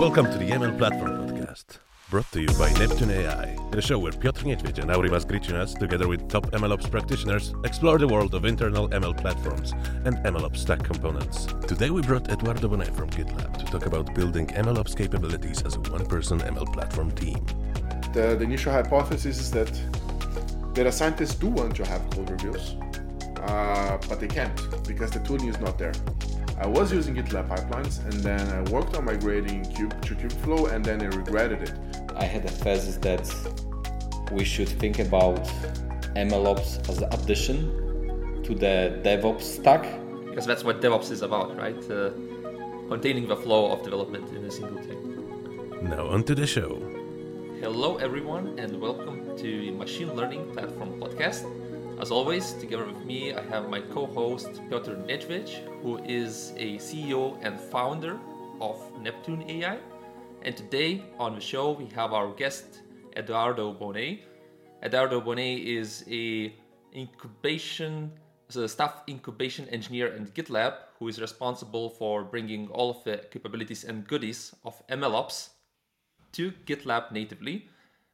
Welcome to the ML Platform Podcast, brought to you by Neptune AI, the show where Piotr Niedźwiedź and Aurimas Griciūnas, together with top MLOps practitioners, explore the world of internal ML platforms and MLOps stack components. Today we brought Eduardo Bonet from GitLab to talk about building MLOps capabilities as a one-person ML platform team. The, the initial hypothesis is that data scientists do want to have code reviews, uh, but they can't because the tooling is not there. I was using GitLab pipelines and then I worked on migrating Cube to Kubeflow and then I regretted it. I had a thesis that we should think about MLOps as an addition to the DevOps stack. Because that's what DevOps is about, right? Uh, containing the flow of development in a single team. Now onto the show. Hello, everyone, and welcome to Machine Learning Platform Podcast. As always, together with me, I have my co-host Piotr Niedźwiedź, who is a CEO and founder of Neptune AI. And today on the show, we have our guest Eduardo Bonet. Eduardo Bonet is a incubation, a staff incubation engineer at GitLab, who is responsible for bringing all of the capabilities and goodies of MLOps to GitLab natively.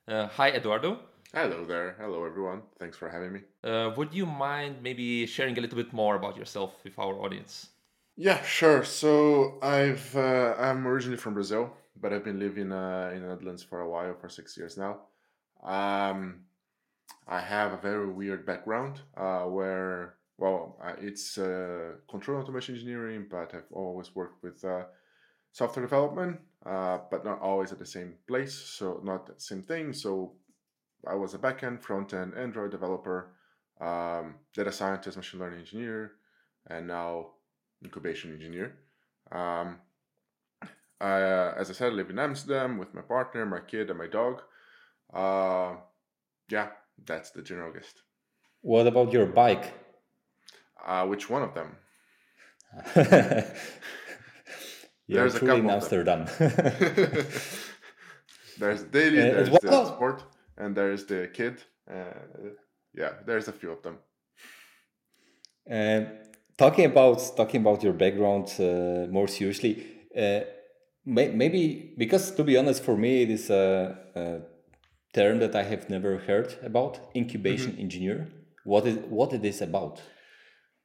Uh, hi, Eduardo. Hello there. Hello, everyone. Thanks for having me. Uh, would you mind maybe sharing a little bit more about yourself with our audience? Yeah, sure. So I've uh, I'm originally from Brazil, but I've been living uh, in the Netherlands for a while, for six years now. Um, I have a very weird background uh, where, well, uh, it's uh, control automation engineering, but I've always worked with uh, software development, uh, but not always at the same place, so not the same thing. So I was a backend, front end, Android developer, um, data scientist, machine learning engineer, and now incubation engineer. Um, I, uh, as I said, I live in Amsterdam with my partner, my kid, and my dog. Uh, yeah, that's the general gist. What about your bike? Uh, which one of them? You're There's a in couple of them. Amsterdam. there's the daily, Uh, there's the sport, and there's the kid. Uh, yeah, there's a few of them. Uh, talking about talking about your background uh, more seriously, uh, may, maybe because to be honest, for me it is a, a term that I have never heard about. Incubation Mm-hmm. engineer. What is what it is about?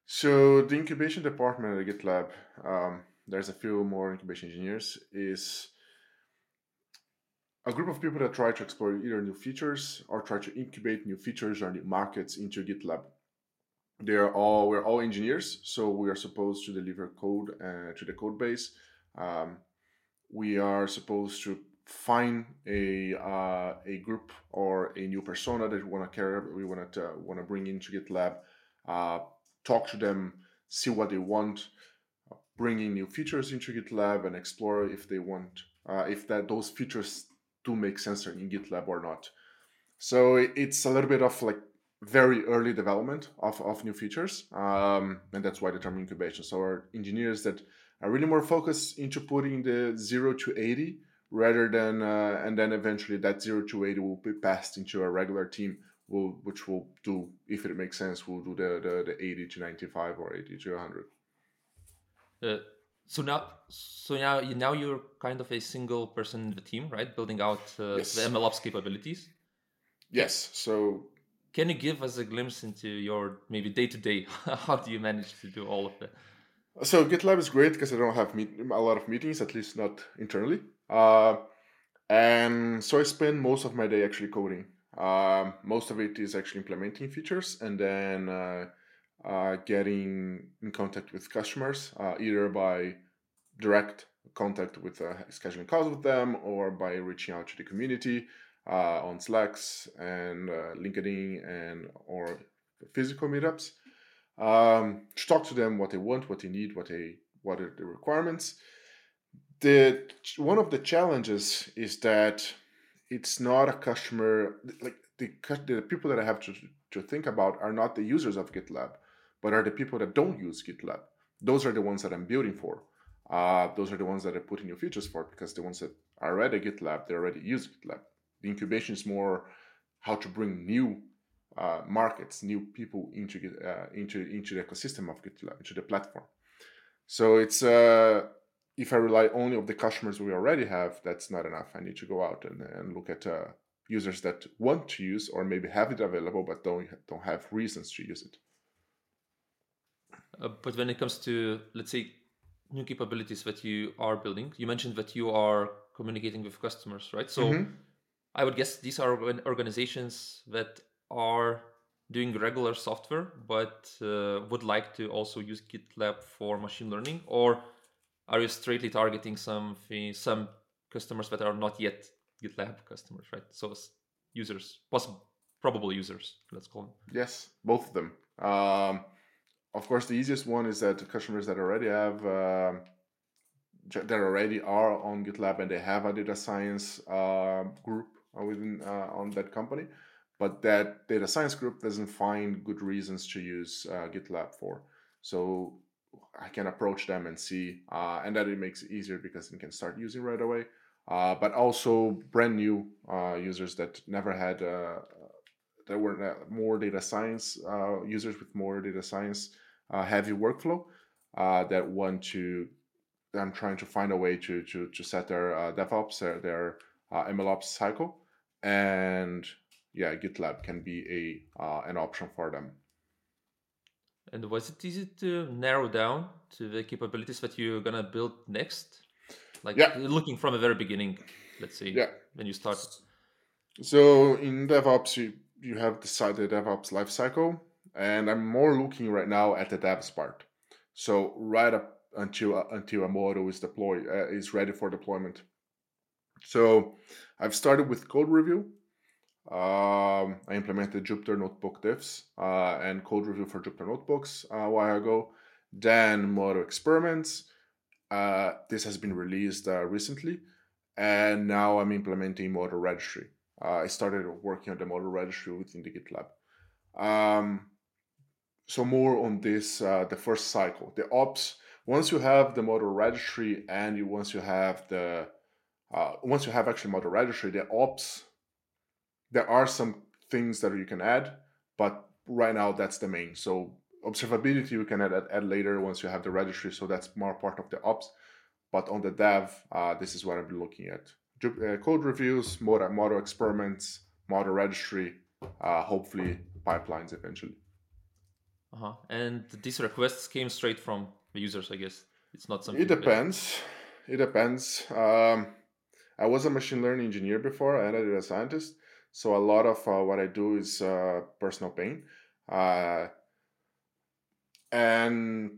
So the incubation department at GitLab, um, there's a few more incubation engineers, is a group of people that try to explore either new features or try to incubate new features or new markets into GitLab. They are all we're all engineers, so we are supposed to deliver code uh, to the code base. Um, we are supposed to find a uh, a group or a new persona that we want to care we want to want to bring into GitLab, uh, talk to them, see what they want, bring in new features into GitLab, and explore if they want uh, if that those features do make sense in GitLab or not. So it's a little bit of like very early development of, of new features, um, and that's why the term incubation. So our engineers that are really more focused into putting the zero to eighty rather than uh, and then eventually that zero to eighty will be passed into a regular team, will which will do if it makes sense, will do the the, the eighty to ninety five or eighty to hundred. Uh, so now, so now, you, now you're kind of a single person in the team, right? Building out uh, Yes. the MLOps capabilities. Yes. So Can you give us a glimpse into your maybe day to day? How do you manage to do all of that? So GitLab is great because I don't have meet- a lot of meetings, at least not internally. Uh, and so I spend most of my day actually coding. Um, most of it is actually implementing features and then uh, uh, getting in contact with customers, uh, either by direct contact with uh, scheduling calls with them or by reaching out to the community uh, on Slacks and uh, LinkedIn and or physical meetups um, to talk to them what they want, what they need, what they what are the requirements. The one of the challenges is that it's not a customer like the the people that I have to to think about are not the users of GitLab, but are the people that don't use GitLab. Those are the ones that I'm building for. Uh, those are the ones that I put in new features for because the ones that are already GitLab, they already use GitLab. The incubation is more how to bring new uh, markets, new people into uh, into into the ecosystem of GitLab, into the platform. So it's uh, if I rely only of the customers we already have, that's not enough. I need to go out and, and look at uh, users that want to use or maybe have it available but don't don't have reasons to use it. Uh, but when it comes to let's say new capabilities that you are building, you mentioned that you are communicating with customers, right? So mm-hmm. I would guess these are organizations that are doing regular software but uh, would like to also use GitLab for machine learning, or are you straightly targeting some some customers that are not yet GitLab customers, right? So users, possible, probable users, let's call them. Yes, both of them. Um, of course, the easiest one is that customers that already have uh, that already are on GitLab and they have a data science uh, group within uh, on that company, but that data science group doesn't find good reasons to use uh, GitLab for. So I can approach them and see, uh, and that it makes it easier because they can start using right away. Uh, but also brand new users that never had uh, that were more data science uh, users with more data science uh, heavy workflow that want to. I'm trying to find a way to to to set their DevOps their, their MLOps cycle, and yeah, GitLab can be a an option for them. And was it easy to narrow down to the capabilities that you're gonna build next? Like yeah. looking from the very beginning, let's say, yeah. when you start. So in DevOps, you, you have decided DevOps lifecycle, and I'm more looking right now at the devs part. So right up until uh, until a model is deployed uh, is ready for deployment. So I've started with code review. Um, I implemented Jupyter Notebook diffs uh, and code review for Jupyter Notebooks uh, a while ago. Then model experiments. Uh, this has been released uh, recently, and now I'm implementing model registry. Uh, I started working on the model registry within the GitLab. Um, so more on this, uh, the first cycle, the ops. Once you have the model registry and you once you have the uh, once you have actually model registry, the ops, there are some things that you can add, but right now that's the main. So observability you can add, add later once you have the registry so that's more part of the ops but on the dev uh, this is what be looking at code reviews model, model experiments model registry uh, hopefully pipelines eventually. Uh-huh. and these requests came straight from the users i guess. It's not something it depends. That... it depends. Um, i was a machine learning engineer before. And I did a scientist. So a lot of uh, what i do is uh, personal pain. Uh, and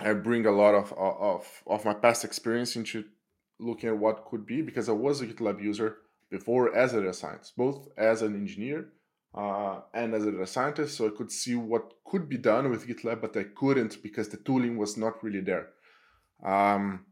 I bring a lot of of of my past experience into looking at what could be because I was a GitLab user before as a data scientist, both as an engineer uh, and as a data scientist. So I could see what could be done with GitLab, but I couldn't because the tooling was not really there. Um,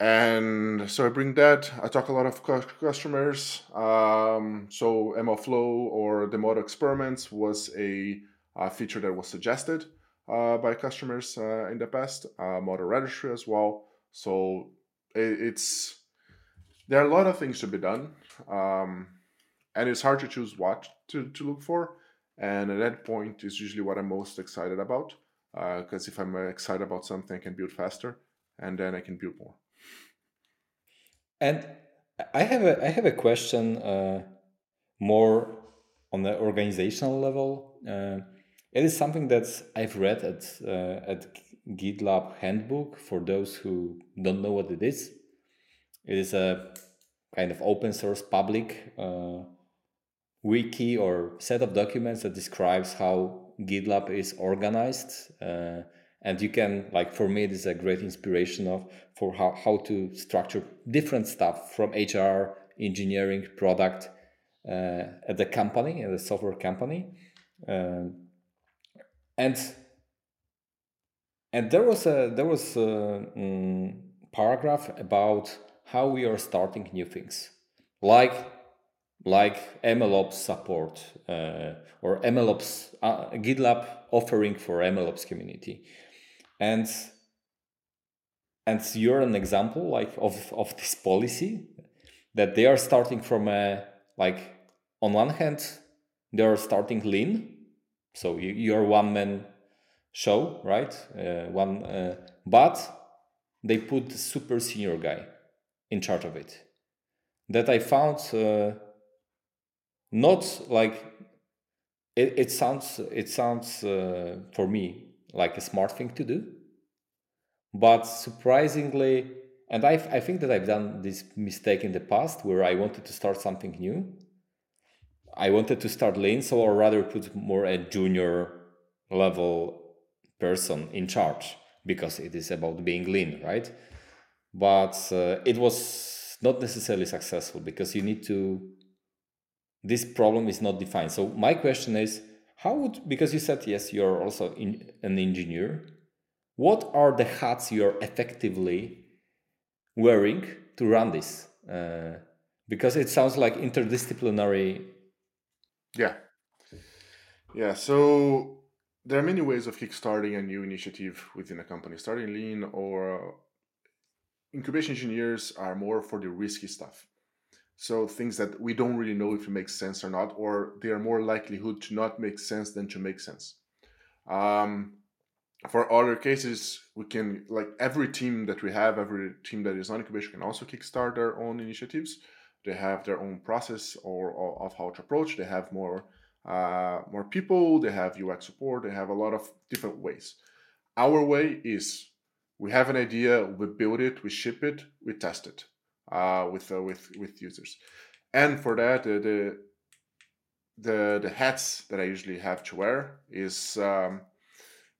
and so I bring that. I talk a lot of customers. Um, so MLflow or the model experiments was a, a feature that was suggested uh, by customers uh, in the past, uh, model registry as well. So it's there are a lot of things to be done, um, and it's hard to choose what to, to look for. And at that point is usually what I'm most excited about, because if I'm excited about something, I can build faster, and then I can build more. And I have a I have a question uh, more on the organizational level. Uh, it is something that I've read at uh, at GitLab Handbook. For those who don't know what it is, it is a kind of open source public uh, wiki or set of documents that describes how GitLab is organized. Uh, and you can like for me it is a great inspiration of for how, how to structure different stuff from hr engineering product uh, at the company at the software company um, and and there was a there was a um, paragraph about how we are starting new things. Like like MLOps support uh, or MLOps uh, GitLab offering for MLOps community, and and you're an example like of of this policy that they are starting from a like on one hand they are starting lean so you, you're one man show right uh, one uh, but they put the super senior guy in charge of it. That I found uh, not like it, it sounds it sounds uh, for me like a smart thing to do, but surprisingly, and I I think that I've done this mistake in the past where I wanted to start something new. I wanted to start lean, so or rather put more a junior level person in charge because it is about being lean, right? But uh, it was not necessarily successful because you need to. This problem is not defined. So my question is, how would because you said yes, you're also in, an engineer. What are the hats you're effectively wearing to run this? Uh, because it sounds like interdisciplinary. Yeah. Yeah. So there are many ways of kickstarting a new initiative within a company. Starting lean or incubation engineers are more for the risky stuff. So things that we don't really know if it makes sense or not, or they are more likelihood to not make sense than to make sense. Um, for other cases, we can like every team that we have, every team that is on incubation can also kickstart their own initiatives. They have their own process or, or of how to approach. They have more uh, more people. They have UX support. They have a lot of different ways. Our way is we have an idea, we build it, we ship it, we test it uh, with uh, with with users, and for that the, the the hats that I usually have to wear is um,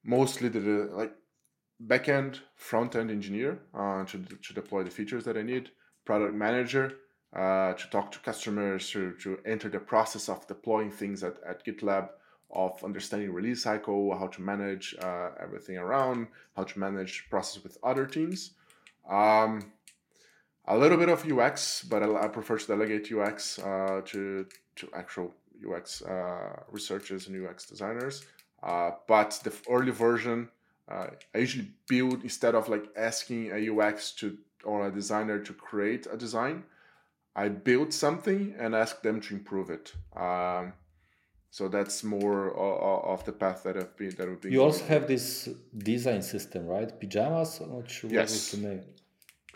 mostly the, the like backend front end engineer uh, to to deploy the features that I need, product manager uh, to talk to customers, to, to enter the process of deploying things at, at GitLab, of understanding release cycle, how to manage uh, everything around, how to manage process with other teams. Um, a little bit of UX, but I, prefer to delegate UX uh, to to actual UX uh, researchers and UX designers. Uh, but the early version, uh, I usually build instead of like asking a UX to or a designer to create a design. I build something and ask them to improve it. Um, so that's more of the path that I've been. That I've been you also have this design system, right? Pajamas. I'm not sure yes. what was the name.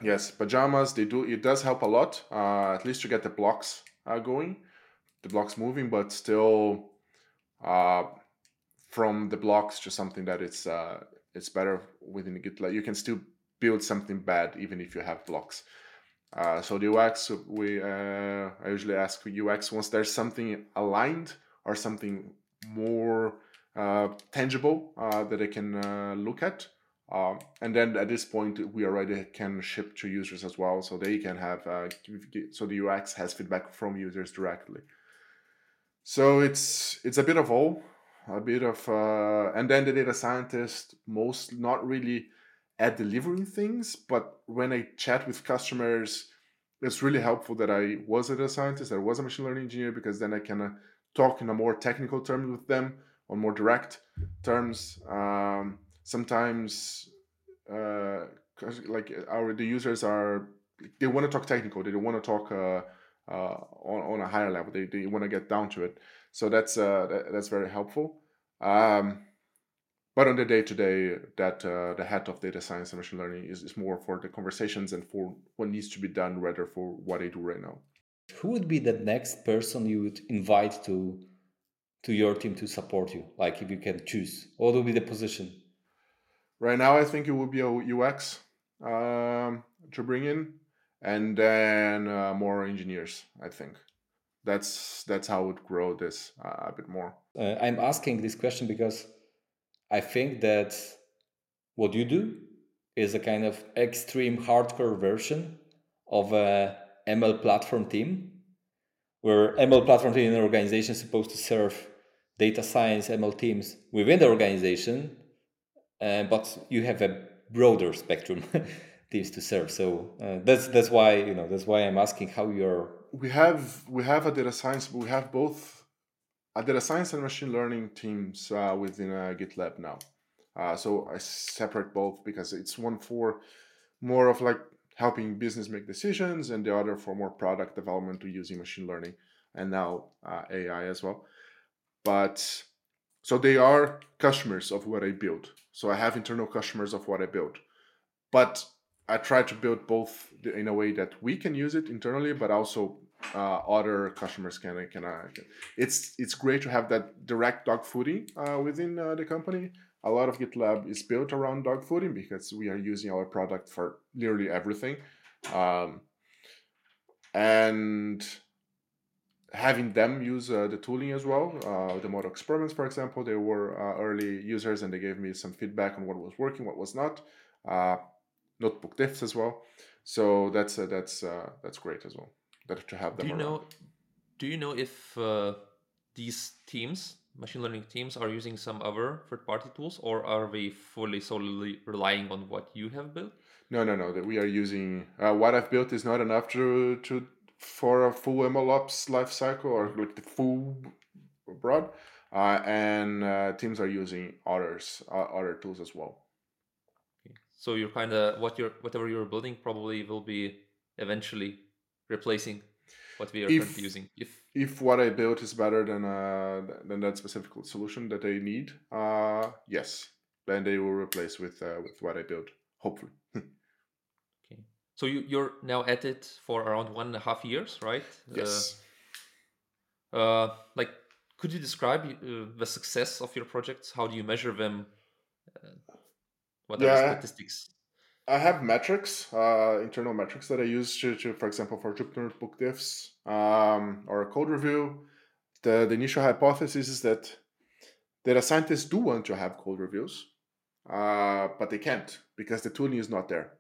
Yes, pajamas. They do. It does help a lot. Uh, at least to get the blocks uh, going, the blocks moving, but still, uh, from the blocks to something that it's uh, it's better within the GitLab. You can still build something bad even if you have blocks. Uh, so the UX, we uh, I usually ask UX once there's something aligned or something more uh, tangible uh, that I can uh, look at. Um, and then at this point, we already can ship to users as well, so they can have uh, so the UX has feedback from users directly. So it's it's a bit of all, a bit of, uh, and then the data scientist most not really at delivering things, but when I chat with customers, it's really helpful that I was a data scientist, I was a machine learning engineer, because then I can uh, talk in a more technical terms with them on more direct terms. Um, sometimes, uh, like our the users are they want to talk technical. They don't want to talk uh, uh, on on a higher level. They they want to get down to it. So that's uh, that, that's very helpful. Um, but on the day to day, that uh, the head of data science and machine learning is, is more for the conversations and for what needs to be done rather for what I do right now. Who would be the next person you would invite to to your team to support you? Like if you can choose, what would be the position? Right now, I think it would be a UX um, to bring in, and then uh, more engineers. I think that's that's how it would grow this uh, a bit more. Uh, I'm asking this question because I think that what you do is a kind of extreme hardcore version of a ML platform team, where ML platform team in an organization is supposed to serve data science ML teams within the organization, uh, but you have a broader spectrum teams to serve. So uh, that's that's why you know that's why I'm asking how you're. We have we have a data science, but we have both a data science and machine learning teams uh, within uh, GitLab now. Uh, so I separate both because it's one for more of like helping business make decisions and the other for more product development to using machine learning and now uh, AI as well. But so they are customers of what I build. So I have internal customers of what I build. But I try to build both in a way that we can use it internally, but also uh, other customers can can, uh, can. It's it's great to have that direct dog fooding uh, within uh, the company. A lot of GitLab is built around dog fooding because we are using our product for literally everything, um, and having them use uh, the tooling as well. Uh, the model experiments, for example, they were early users and they gave me some feedback on what was working, what was not. notebook diffs as well. So that's that's that's great as well better to have them. Do you around. know? Do you know if uh, these teams, machine learning teams, are using some other third-party tools, or are they fully solely relying on what you have built? No, no, no. That we are using uh, what I've built is not enough to to for a full MLOps life cycle or like the full broad. Uh, and uh, teams are using others uh, other tools as well. So you're kind of what you're whatever you're building probably will be eventually replacing what we are if, currently using. If if what I built is better than uh, than that specific solution that they need, uh, yes, then they will replace with uh, with what I built. Hopefully. okay. So you you're now at it for around one and a half years, right? Yes. Uh, uh like, could you describe uh, the success of your projects? How do you measure them? Uh, what are the statistics? I have metrics, uh, internal metrics that I use to, to for example, for Jupyter Notebook diffs um, or a code review. The, the initial hypothesis is that data scientists do want to have code reviews, uh, but they can't because the tooling is not there.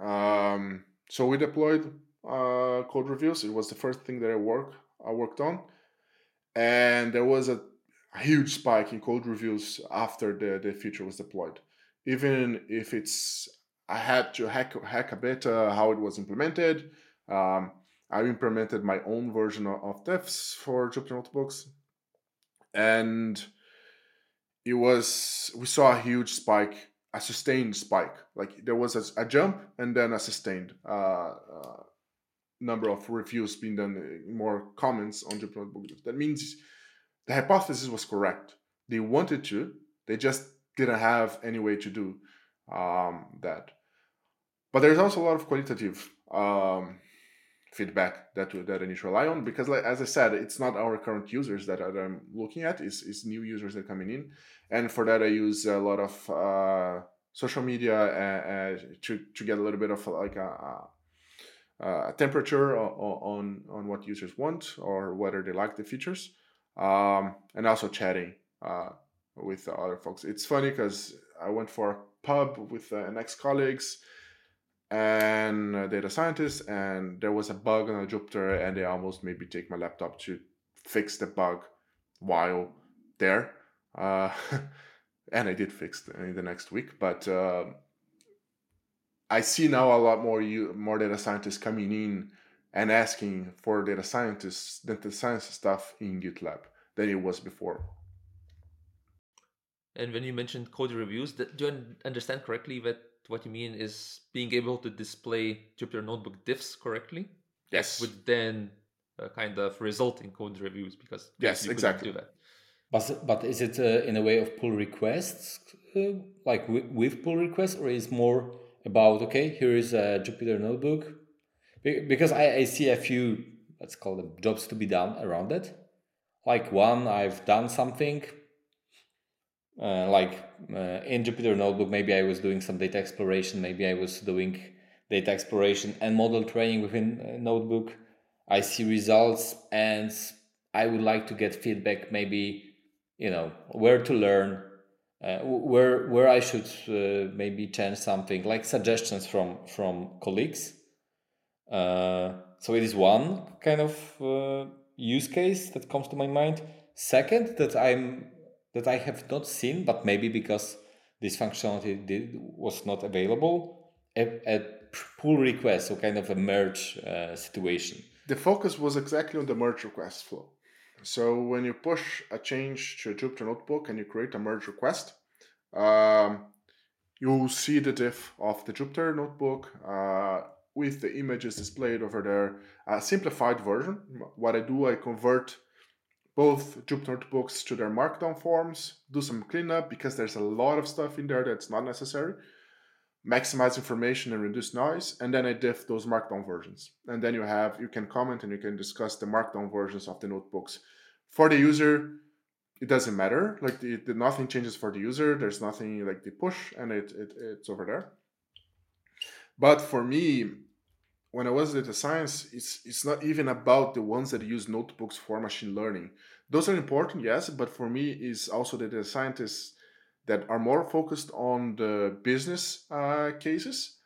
Um, so we deployed uh, code reviews. It was the first thing that I work I worked on, and there was a, a huge spike in code reviews after the, the feature was deployed even if it's I had to hack hack a bit uh, how it was implemented. Um, I implemented my own version of diffs for Jupyter Notebooks, and it was we saw a huge spike, a sustained spike. Like there was a, a jump and then a sustained uh, uh, number of reviews being done, uh, more comments on Jupyter Notebook. That means the hypothesis was correct. They wanted to, they just didn't have any way to do um, that. But there's also a lot of qualitative um, feedback that that I need to rely on because, like as I said, it's not our current users that I'm looking at; is is new users that are coming in, and for that I use a lot of uh, social media uh, uh, to to get a little bit of like a, a temperature on on what users want or whether they like the features, um, and also chatting. With other folks. It's funny because I went for a pub with uh, an ex colleagues and data scientist, and there was a bug on a Jupyter, and they almost made me take my laptop to fix the bug while there. Uh, and I did fix it in the next week, but uh, I see now a lot more you more data scientists coming in and asking for data scientists, data science stuff in GitLab than it was before. And when you mentioned code reviews, that, do you understand correctly that what you mean is being able to display Jupyter Notebook diffs correctly? Yes. Would then uh, kind of result in code reviews because yes, exactly. Do that. But but is it uh, in a way of pull requests, uh, like with, with, pull requests, or is more about okay, here is a Jupyter Notebook? Because I, I see a few let's call them jobs to be done around it. Like one, I've done something, uh, like uh, in Jupyter Notebook, maybe I was doing some data exploration, maybe I was doing data exploration and model training within uh, Notebook. I see results and I would like to get feedback, maybe, you know, where to learn, uh, where where I should uh, maybe change something, like suggestions from from colleagues. Uh, so it is one kind of use case that comes to my mind. Second, that I'm that I have not seen, but maybe because this functionality did, was not available, a, a pull request, so kind of a merge uh, situation. The focus was exactly on the merge request flow. So when you push a change to a Jupyter Notebook and you create a merge request, um, you'll see the diff of the Jupyter Notebook uh, with the images displayed over there. A simplified version. What I do, I convert both Jupyter notebooks to their markdown forms, do some cleanup because there's a lot of stuff in there that's not necessary. maximize information and reduce noise, and then I diff those markdown versions. And then you have you can comment and you can discuss the markdown versions of the notebooks. For the user, it doesn't matter. Like the, the nothing changes for the user. There's nothing like the push, and it, it it's over there. But for me, when I was data science, it's it's not even about the ones that use notebooks for machine learning. Those are important, yes, but for me, is also the data scientists that are more focused on the business uh, cases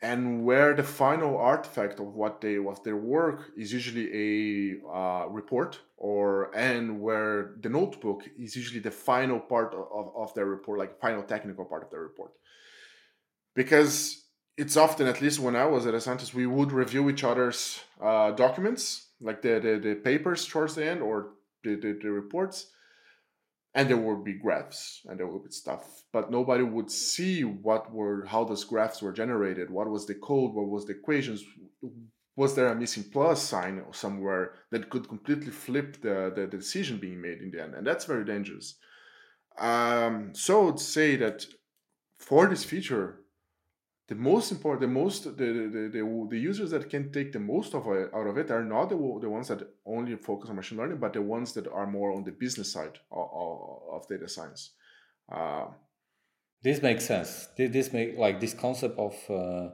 and where the final artifact of what they of their work is usually a uh, report or and where the notebook is usually the final part of, of their report like final technical part of their report because it's often at least when i was at a scientist we would review each other's uh, documents like the, the, the papers towards the end or the, the, the reports and there would be graphs and there would be stuff but nobody would see what were how those graphs were generated what was the code what was the equations was there a missing plus sign somewhere that could completely flip the, the, the decision being made in the end and that's very dangerous. Um, so i'd say that for this feature the most important, the most, the, the, the, the, users that can take the most of it, out of it are not the, the ones that only focus on machine learning, but the ones that are more on the business side of, of, data science. Uh, this makes sense. This make like this concept of uh,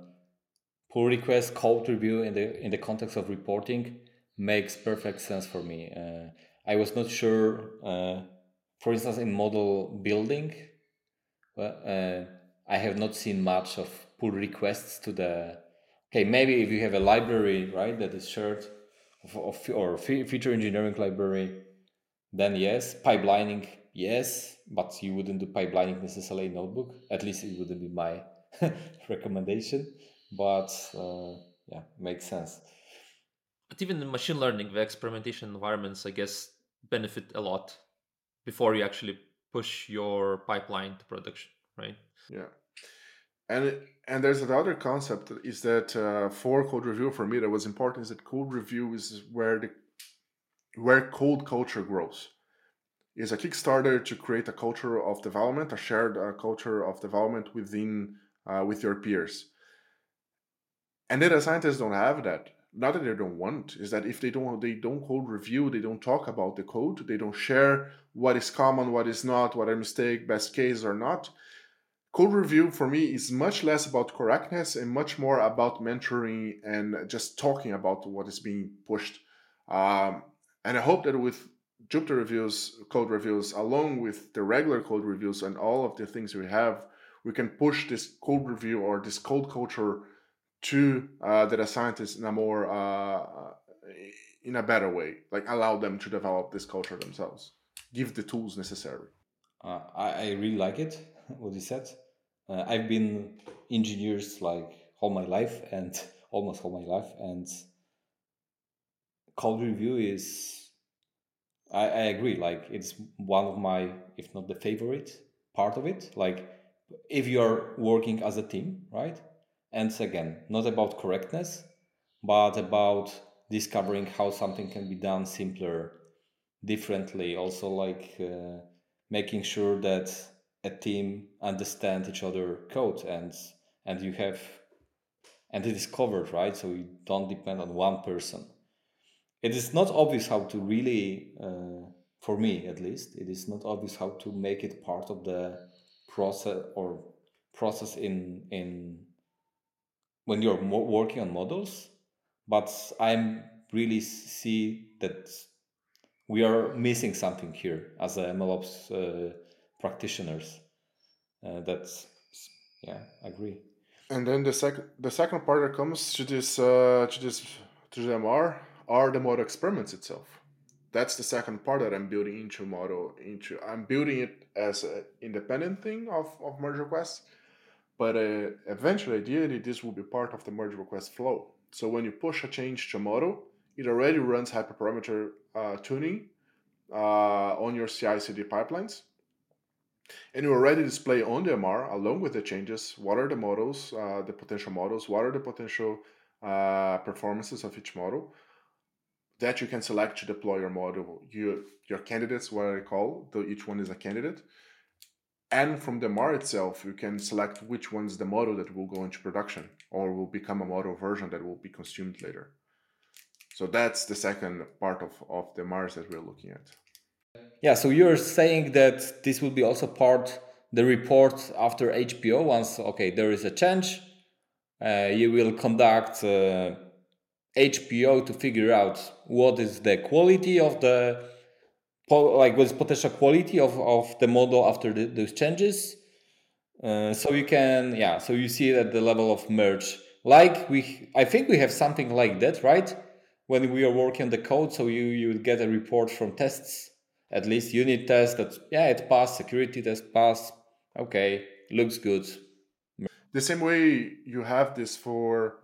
pull request code review in the in the context of reporting makes perfect sense for me. Uh, I was not sure, uh, for instance, in model building, well, uh, I have not seen much of pull requests to the okay maybe if you have a library right that is shared of, of, or feature engineering library then yes. Pipelining yes but you wouldn't do pipelining necessarily in notebook. At least it wouldn't be my recommendation but uh, yeah makes sense. But even in machine learning the experimentation environments i guess benefit a lot before you actually push your pipeline to production right? Yeah and and there's another concept is that uh, for code review for me that was important is that code review is where the where code culture grows. Is a kickstarter to create a culture of development a shared uh, culture of development within uh, with your peers. And data scientists don't have that. Not that they don't want is that if they don't they don't code review they don't talk about the code they don't share what is common what is not what are mistake best case or not code review for me is much less about correctness and much more about mentoring and just talking about what is being pushed. Um, and I hope that with Jupyter reviews, code reviews, along with the regular code reviews and all of the things we have, we can push this code review or this code culture to uh, data scientists in a more uh, in a better way, like allow them to develop this culture themselves, give the tools necessary. Uh, I, I really like it what you said. Uh, I've been engineers like all my life and almost all my life, and code review is. I, I agree. Like it's one of my, if not the favorite part of it. Like if you are working as a team, right? And again, not about correctness, but about discovering how something can be done simpler, differently. Also, like uh, making sure that a team understand each other code and and you have and it is covered right? So you don't depend on one person. It is not obvious how to really uh, for me at least it is not obvious how to make it part of the process or process in in when you're working on models but i'm really see that we are missing something here as a mlops uh, practitioners. Uh, that's yeah, agree. And then the second the second part that comes to this uh, to this to the MR are the model experiments itself. That's the second part that I'm building into model into. I'm building it as an independent thing of, of merge requests, but uh, eventually, ideally, this will be part of the merge request flow. So when you push a change to model, it already runs hyperparameter uh, tuning uh, on your CI/CD pipelines, and you already display on the MR, along with the changes, what are the models, uh, the potential models, what are the potential uh, performances of each model that you can select to deploy your model. You, your candidates, what I call, though each one is a candidate. and from the MAR itself, you can select which one's the model that will go into production or will become a model version that will be consumed later. So that's the second part of, of the MARs that we're looking at. Yeah, so you're saying that this will be also part the report after HPO once okay there is a change, uh, you will conduct uh, HPO to figure out what is the quality of the like what is potential quality of, of the model after the, those changes. Uh, so you can yeah so you see it at the level of merge like we I think we have something like that right when we are working on the code so you you get a report from tests at least unit test that yeah it passed security test passed. Okay looks good. The same way you have this for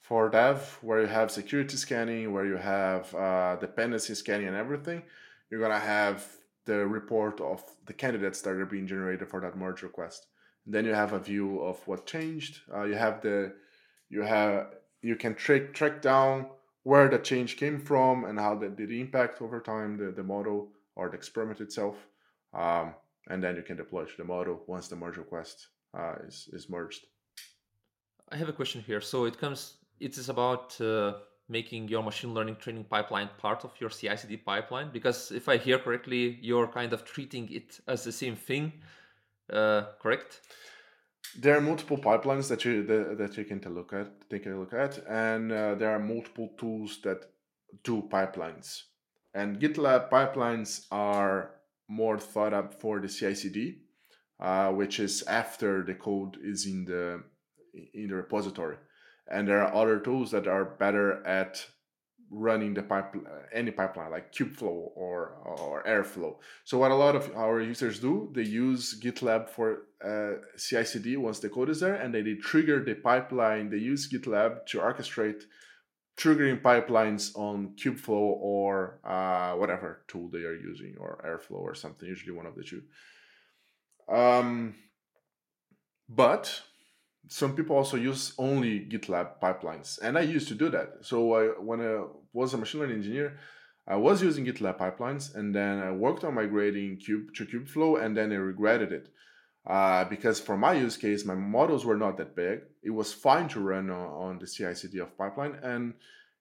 for dev where you have security scanning where you have uh, dependency scanning and everything you're gonna have the report of the candidates that are being generated for that merge request. And then you have a view of what changed. Uh, you have the you have you can track track down where the change came from and how that did impact over time the, the model or the experiment itself. Um, and then you can deploy to the model once the merge request uh, is, is merged. I have a question here. So it comes, it is about uh, making your machine learning training pipeline part of your CI/CD pipeline. Because if I hear correctly, you're kind of treating it as the same thing, uh, correct? There are multiple pipelines that you that, that you can take a look at, take a look at, and uh, there are multiple tools that do pipelines. And GitLab pipelines are more thought up for the CI/CD, uh, which is after the code is in the in the repository. And there are other tools that are better at running the pipe any pipeline like kubeflow or or airflow so what a lot of our users do they use gitlab for uh, ci/cd once the code is there and they trigger the pipeline they use gitlab to orchestrate triggering pipelines on kubeflow or uh, whatever tool they are using or airflow or something usually one of the two um, but some people also use only GitLab pipelines, and I used to do that. So I, when I was a machine learning engineer, I was using GitLab pipelines, and then I worked on migrating Cube to Kubeflow, and then I regretted it uh, because for my use case, my models were not that big. It was fine to run on, on the CI/CD of pipeline, and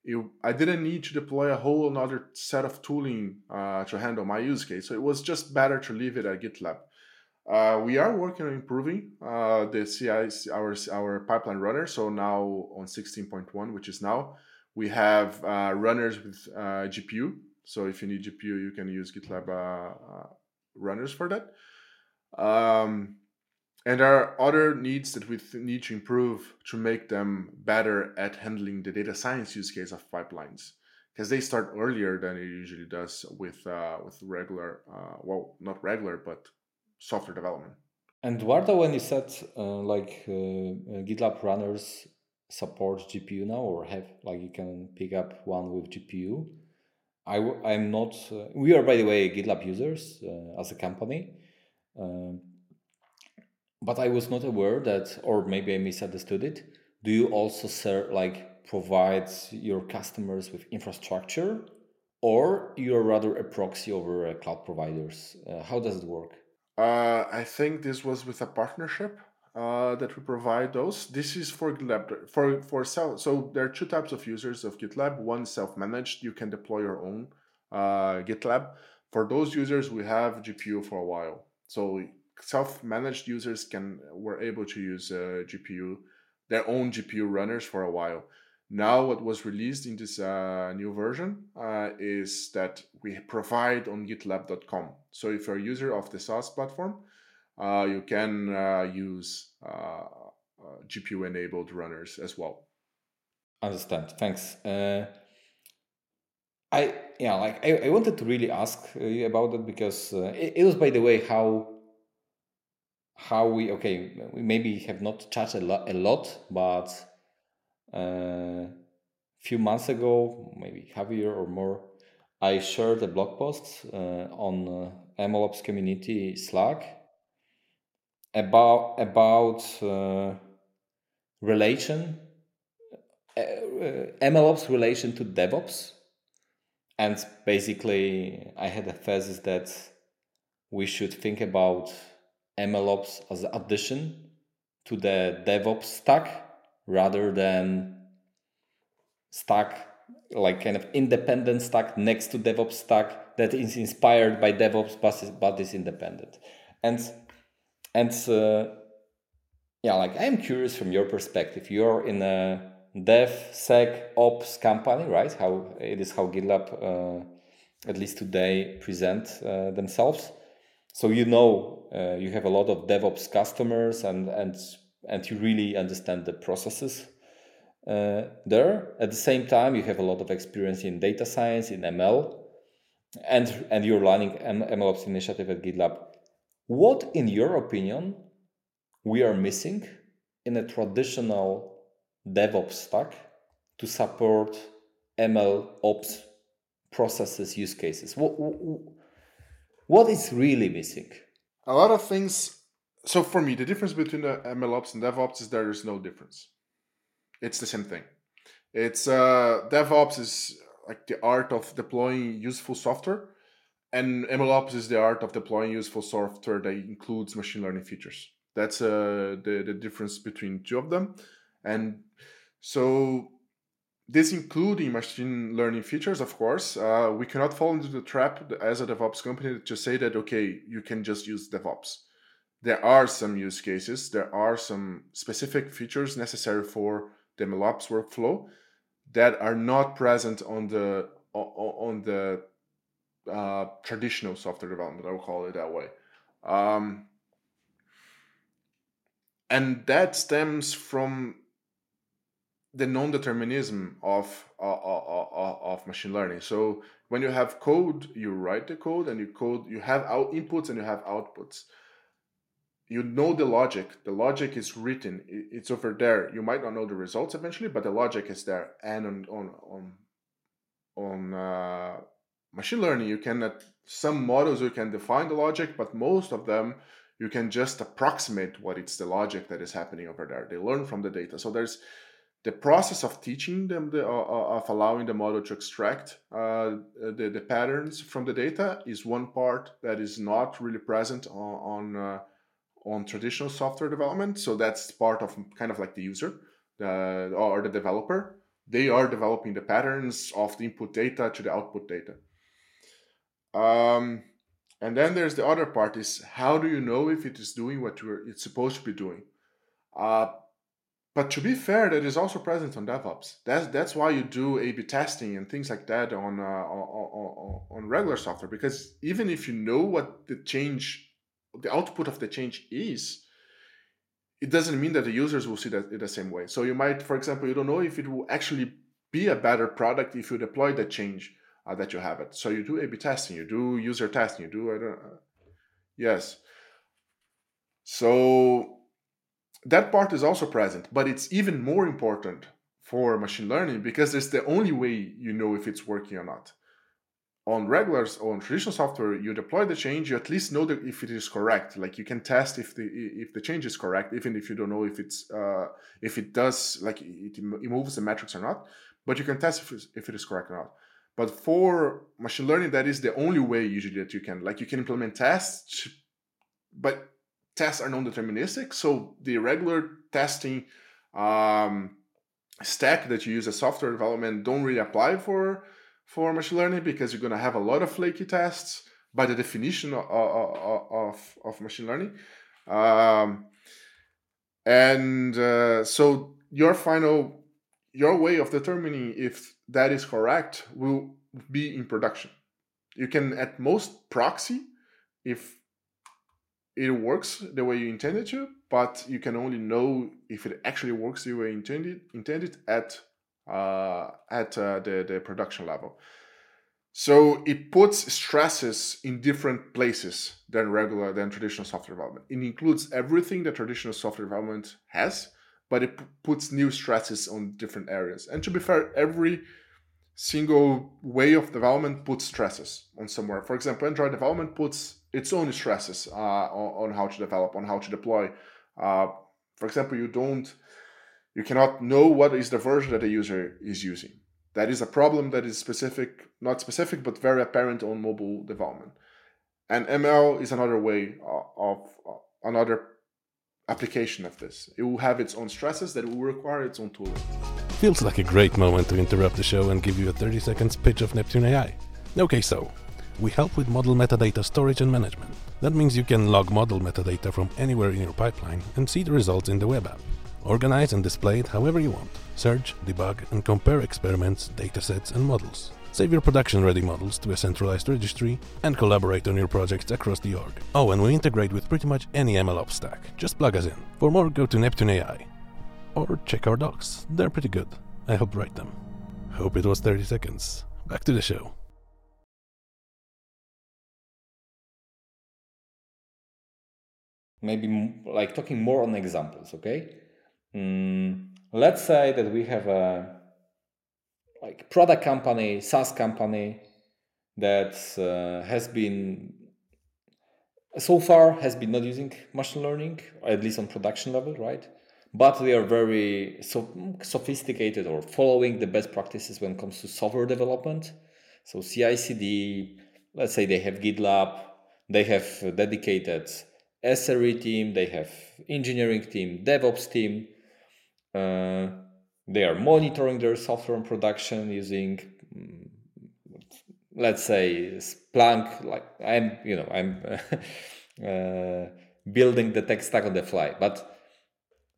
it, I didn't need to deploy a whole another set of tooling uh, to handle my use case. So it was just better to leave it at GitLab. Uh, we are working on improving uh, the CI our our pipeline runner. So now on 16.1, which is now, we have uh, runners with uh, GPU. So if you need GPU, you can use GitLab uh, runners for that. Um, and there are other needs that we need to improve to make them better at handling the data science use case of pipelines because they start earlier than it usually does with uh, with regular uh, well not regular but software development. And Eduardo, when you said uh, like uh, uh GitLab runners support GPU now, or have like you can pick up one with GPU, I w- I'm not. Uh, we are, by the way, GitLab users as a company, but I was not aware that, or maybe I misunderstood it. Do you also serve like provide your customers with infrastructure, or you're rather a proxy over uh, cloud providers? how does it work? Uh, I think this was with a partnership uh, that we provide those. This is for GitLab for for self. So there are two types of users of GitLab. One self-managed. You can deploy your own uh, GitLab. For those users, we have GPU for a while. So self-managed users can were able to use uh, GPU, their own GPU runners for a while. Now, what was released in this uh, new version uh, is that we provide on GitLab.com. So, if you're a user of the SaaS platform, uh, you can uh, use GPU-enabled runners as well. Understand. Thanks. I yeah, like I, I wanted to really ask you about that because it, it was, by the way, how how we okay we maybe have not touched a lot, a lot but a uh, few months ago, maybe half a year or more, I shared a blog post uh, on uh, MLOps community Slack about about uh, relation uh, MLOps relation to DevOps, and basically I had a thesis that we should think about MLOps as an addition to the DevOps stack rather than stack like kind of independent stack next to DevOps stack that is inspired by DevOps but is, but is independent. And and uh, yeah, like I'm curious from your perspective. You're in a Dev Sec Ops company, right? How it is how GitLab, uh, at least today, present uh, themselves. So you know uh, you have a lot of DevOps customers, and and and you really understand the processes uh, there. At the same time, you have a lot of experience in data science, in ML, and and you're running MLOps initiative at GitLab. What, in your opinion, we are missing in a traditional DevOps stack to support ML ops processes use cases? What, what is really missing? A lot of things. So for me, the difference between the ML ops and DevOps is there is no difference. It's the same thing. It's uh, DevOps is like the art of deploying useful software, and MLOps is the art of deploying useful software that includes machine learning features. That's uh, the the difference between two of them, and so this including machine learning features, of course, uh, we cannot fall into the trap as a DevOps company to say that okay, you can just use DevOps. There are some use cases, there are some specific features necessary for the MLOps workflow that are not present on the on the uh, traditional software development. I will call it that way. Um, and that stems from the non-determinism of uh, of machine learning. So when you have code, you write the code, and you code. You have out inputs and you have outputs. You know the logic. The logic is written. It's over there. You might not know the results eventually, but the logic is there. And on on on on uh, machine learning, you can some models you can define the logic, but most of them you can just approximate what it's the logic that is happening over there. They learn from the data. So there's the process of teaching them the, uh, uh, of allowing the model to extract uh, the, the patterns from the data is one part that is not really present on on, uh, on traditional software development. So that's part of kind of like the user or the developer. They are developing the patterns of the input data to the output data. Um, and then there's the other part is how do you know if it is doing what it's supposed to be doing? Uh, but to be fair, that is also present on DevOps. That's that's why you do A/B testing and things like that on, uh, on, on regular software. Because even if you know what the change, the output of the change is, it doesn't mean that the users will see that in the same way. So you might, for example, you don't know if it will actually be a better product if you deploy the change uh, that you have it. So you do A/B testing, you do user testing, you do I don't, uh, yes. So that part is also present, but it's even more important for machine learning because it's the only way you know if it's working or not. On regulars or on traditional software, you deploy the change, you at least know that if it is correct. Like you can test if the if the change is correct, even if you don't know if it's uh, if it does like it, it moves the metrics or not. But you can test if, if it is correct or not. But for machine learning, that is the only way usually that you can like you can implement tests, but tests are non-deterministic. So the regular testing um, stack that you use as software development don't really apply for for machine learning because you're going to have a lot of flaky tests by the definition of, of, of machine learning. Um, and uh, so your final your way of determining if that is correct will be in production. You can at most proxy if it works the way you intended to, but you can only know if it actually works the way intended intended at uh, at uh, the the production level. So it puts stresses in different places than regular than traditional software development. It includes everything that traditional software development has, but it p- puts new stresses on different areas. And to be fair, every single way of development puts stresses on somewhere. For example, Android development puts its own stresses uh, on, on, how to develop, on how to deploy. Uh, for example, you don't, you cannot know what is the version that the user is using. That is a problem that is specific, not specific, but very apparent on mobile development. And ML is another way of another application of this. It will have its own stresses that will require its own tooling. Feels like a great moment to interrupt the show and give you a 30 seconds pitch of Neptune AI. Okay, so we help with model metadata storage and management. That means you can log model metadata from anywhere in your pipeline and see the results in the web app. Organize and display it however you want. Search, debug, and compare experiments, datasets, and models. Save your production ready models to a centralized registry and collaborate on your projects across the org. Oh, and we integrate with pretty much any MLOps stack. Just plug us in. For more, go to Neptune AI. Or check our docs. They're pretty good. I helped write them. Hope it was 30 seconds. Back to the show. Maybe like talking more on examples, okay? Mm, let's say that we have a like product company, SaaS company that uh, has been so far has been not using machine learning, at least on production level, right? But they are very so sophisticated or following the best practices when it comes to software development. So CI/CD, let's say they have GitLab, they have dedicated SRE team, they have engineering team, DevOps team. Uh, they are monitoring their software production using mm, let's say splunk like i'm you know i'm uh, building the tech stack on the fly but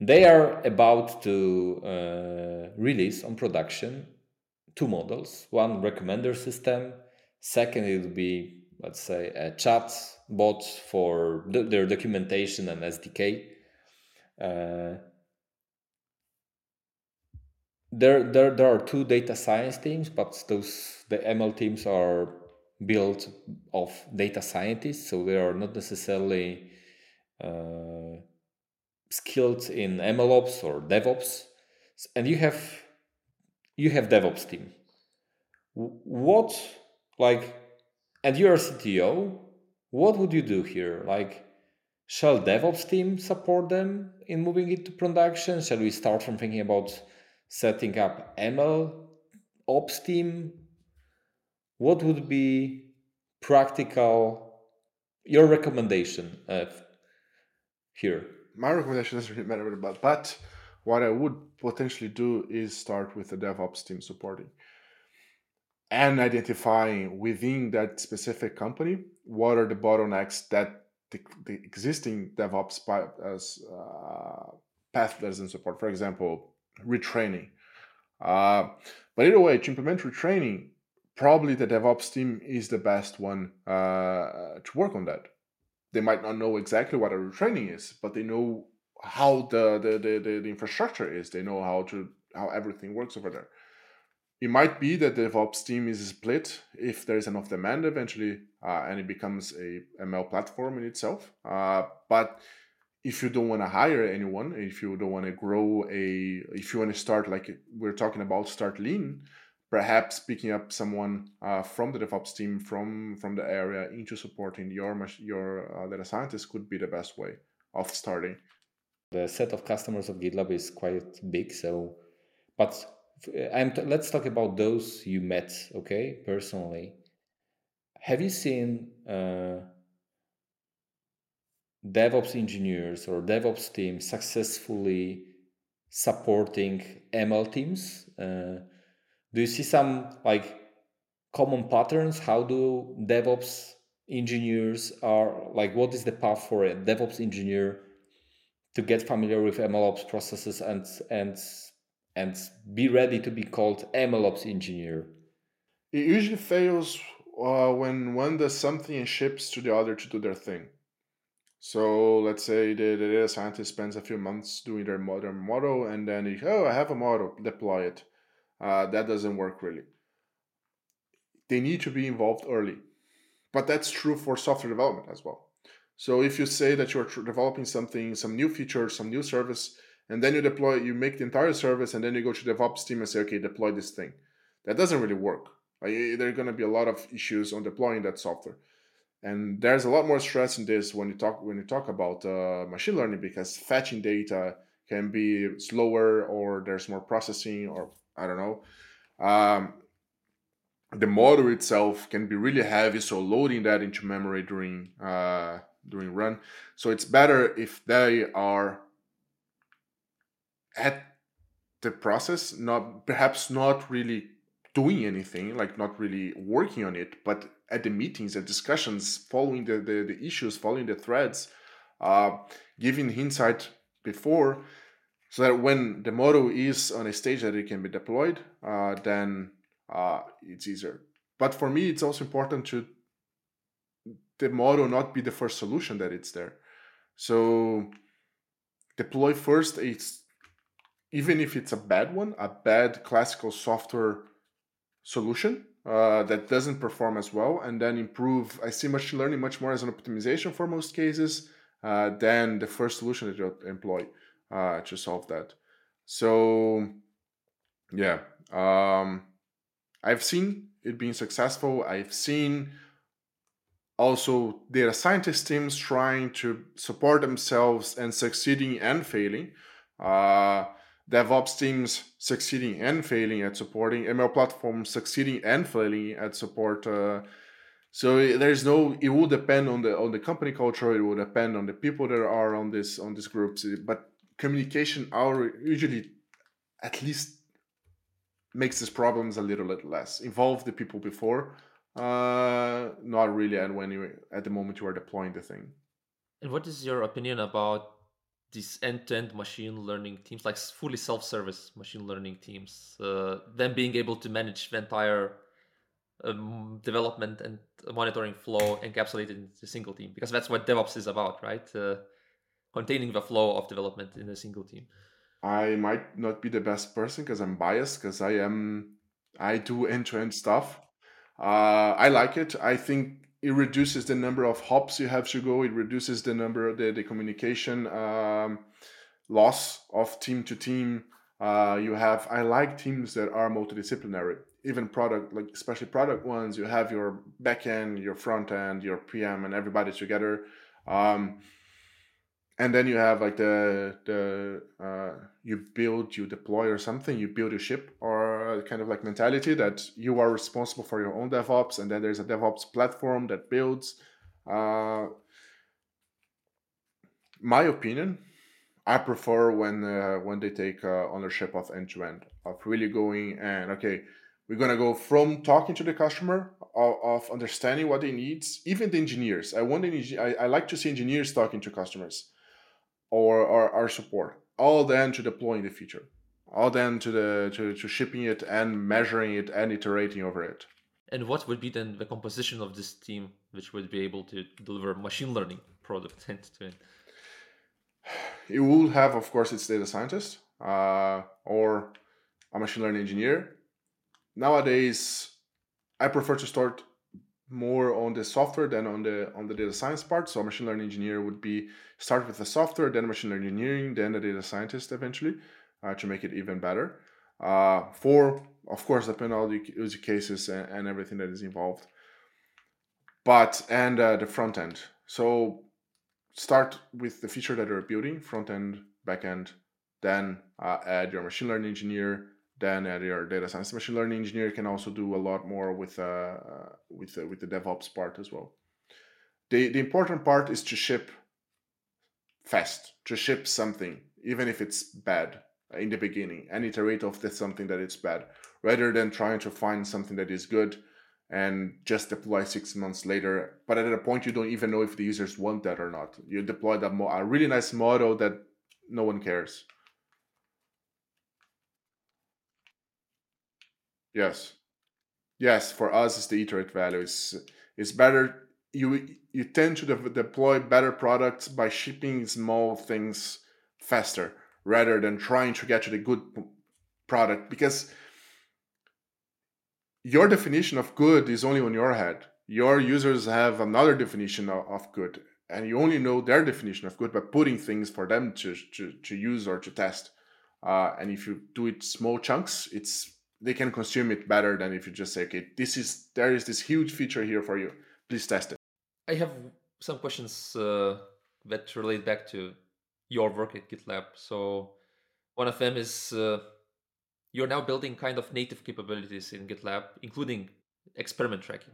they are about to uh, release on production two models one recommender system second it will be let's say a chat bot for their documentation and sdk uh, there, there there are two data science teams, but those the ML teams are built of data scientists, so they are not necessarily uh, skilled in MLOps or DevOps. And you have you have DevOps team. What like and you're a CTO, what would you do here? Like shall DevOps team support them in moving it to production? Shall we start from thinking about setting up ML ops team, what would be practical your recommendation uh, here? My recommendation doesn't really matter about, but what I would potentially do is start with the DevOps team supporting and identifying within that specific company what are the bottlenecks that the, the existing DevOps as uh, path doesn't support. For example, retraining. Uh, but either way, to implement retraining, probably the DevOps team is the best one uh, to work on that. They might not know exactly what a retraining is, but they know how the, the, the, the infrastructure is. They know how to how everything works over there. It might be that the DevOps team is split if there is enough demand eventually, uh, and it becomes a ML platform in itself. Uh, but if you don't want to hire anyone, if you don't want to grow a, if you want to start like we're talking about, start lean, perhaps picking up someone uh, from the DevOps team from from the area into supporting your your uh, data scientist could be the best way of starting. The set of customers of GitLab is quite big, so but I'm t- let's talk about those you met, okay, personally. Have you seen? Uh, DevOps engineers or DevOps teams successfully supporting ML teams? Uh, do you see some like common patterns? How do DevOps engineers are like? What is the path for a DevOps engineer to get familiar with MLOps processes and and and be ready to be called MLOps engineer? It usually fails uh, when one does something and ships to the other to do their thing. So let's say the, the data scientist spends a few months doing their modern model, and then he, oh, I have a model, deploy it. Uh, that doesn't work really. They need to be involved early, but that's true for software development as well. So if you say that you're developing something, some new feature, some new service, and then you deploy, you make the entire service, and then you go to DevOps team and say, okay, deploy this thing. That doesn't really work. Like, there are going to be a lot of issues on deploying that software and there's a lot more stress in this when you talk when you talk about uh, machine learning because fetching data can be slower or there's more processing or i don't know um, the model itself can be really heavy so loading that into memory during uh, during run. So it's better if they are at the process, not perhaps not really doing anything, like not really working on it, but at the meetings and discussions, following the, the, the issues, following the threads, uh, giving insight before, so that when the model is on a stage that it can be deployed, uh, then uh, it's easier. But for me, it's also important to the model not be the first solution that it's there. So deploy first. It's even if it's a bad one, a bad classical software solution uh, that doesn't perform as well, and then improve. I see machine learning much more as an optimization for most cases uh, than the first solution that you employ uh, to solve that. So, yeah, um, I've seen it being successful. I've seen also data scientist teams trying to support themselves and succeeding and failing. Uh, DevOps teams succeeding and failing at supporting ML platforms, succeeding and failing at support. Uh, so there's no. It will depend on the on the company culture. It will depend on the people that are on this on these groups. But communication are usually at least makes these problems a little bit less. Involve the people before, uh, not really at when you at the moment you are deploying the thing. And what is your opinion about these end-to-end machine learning teams, like fully self-service machine learning teams, uh, them being able to manage the entire um, development and monitoring flow encapsulated in a single team? Because that's what DevOps is about, right? Uh, containing the flow of development in a single team. I might not be the best person because I'm biased because I am I do end-to-end stuff. Uh, I like it. I think it reduces the number of hops you have to go. It reduces the number the the communication um, loss of team to team. Uh, you have I like teams that are multidisciplinary. Even product like especially product ones. You have your backend, your front end, your PM, and everybody together. Um, and then you have like the the uh, you build you deploy or something you build a ship or kind of like mentality that you are responsible for your own devops and then there's a devops platform that builds uh, my opinion i prefer when uh, when they take uh, ownership of end to end of really going and okay we're to go from talking to the customer of, of, understanding what they need even the engineers. I want the, I, I like to see engineers talking to customers or, our support all then to deploying in the feature all then to the to, to shipping it and measuring it and iterating over it. And what would be then the composition of this team which would be able to deliver machine learning product end to end? It will have of course its data scientist uh, or a machine learning engineer. Nowadays i prefer to start more on the software than on the on the data science part. So a machine learning engineer would be start with the software, then machine learning engineering, then a data scientist eventually uh, to make it even better. Uh, for of course, the use cases and, and, everything that is involved. But and uh, the front end. So start with the feature that you're building, front end, back end. Then uh, add your machine learning engineer, then uh, your data science machine learning engineer can also do a lot more with uh, uh, with uh, with the DevOps part as well. The the important part is to ship fast, to ship something, even if it's bad in the beginning, and iterate of the something that it's bad, rather than trying to find something that is good and just deploy six months later. But at a point, you don't even know if the users want that or not. You deploy that mo- a really nice model that no one cares. Yes. Yes, for us, it's the iterate value. It's, it's better. You you tend to de- deploy better products by shipping small things faster rather than trying to get to the good product because your definition of good is only on your head. Your users have another definition of, good, and you only know their definition of good by putting things for them to, to, to use or to test. Uh, and if you do it small chunks, it's they can consume it better than if you just say, okay, this is there is this huge feature here for you. Please test it. I have some questions uh, that relate back to your work at GitLab. So one of them is uh, you're now building kind of native capabilities in GitLab, including experiment tracking.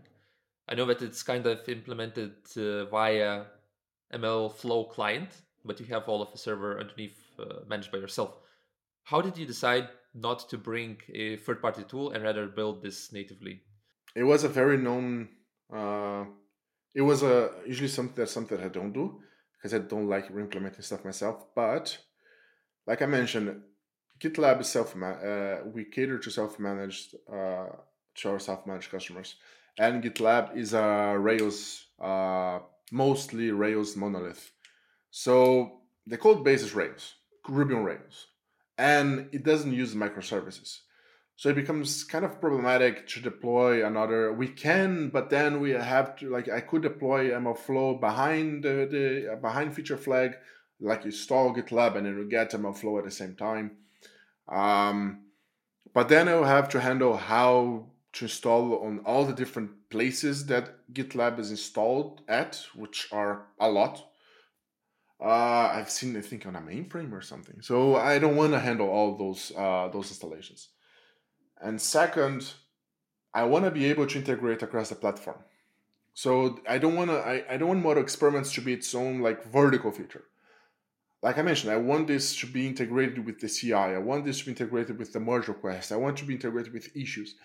I know that it's kind of implemented uh, via ML Flow client, but you have all of the server underneath uh, managed by yourself. How did you decide not to bring a third party tool and rather build this natively? It was a very known. Uh, it was a usually something that's something that I don't do because I don't like re implementing stuff myself. But like I mentioned, GitLab is self uh, we cater to self managed uh, to our self managed customers, and GitLab is a Rails uh, mostly Rails monolith. So the code base is Rails, Ruby on Rails, and it doesn't use microservices. So it becomes kind of problematic to deploy another. We can, but then we have to like I could deploy MLflow behind the, the behind feature flag, like install GitLab and then we get MLflow at the same time. Um, but then I'll have to handle how to install on all the different places that GitLab is installed at, which are a lot. Uh, I've seen, I think, on a mainframe or something. So I don't want to handle all those uh, those installations. And second, I want to be able to integrate across the platform. So I don't want to. I, I don't want Model Experiments to be its own like vertical feature. Like I mentioned, I want this to be integrated with the CI. I want this to be integrated with the merge request. I want to be integrated with issues.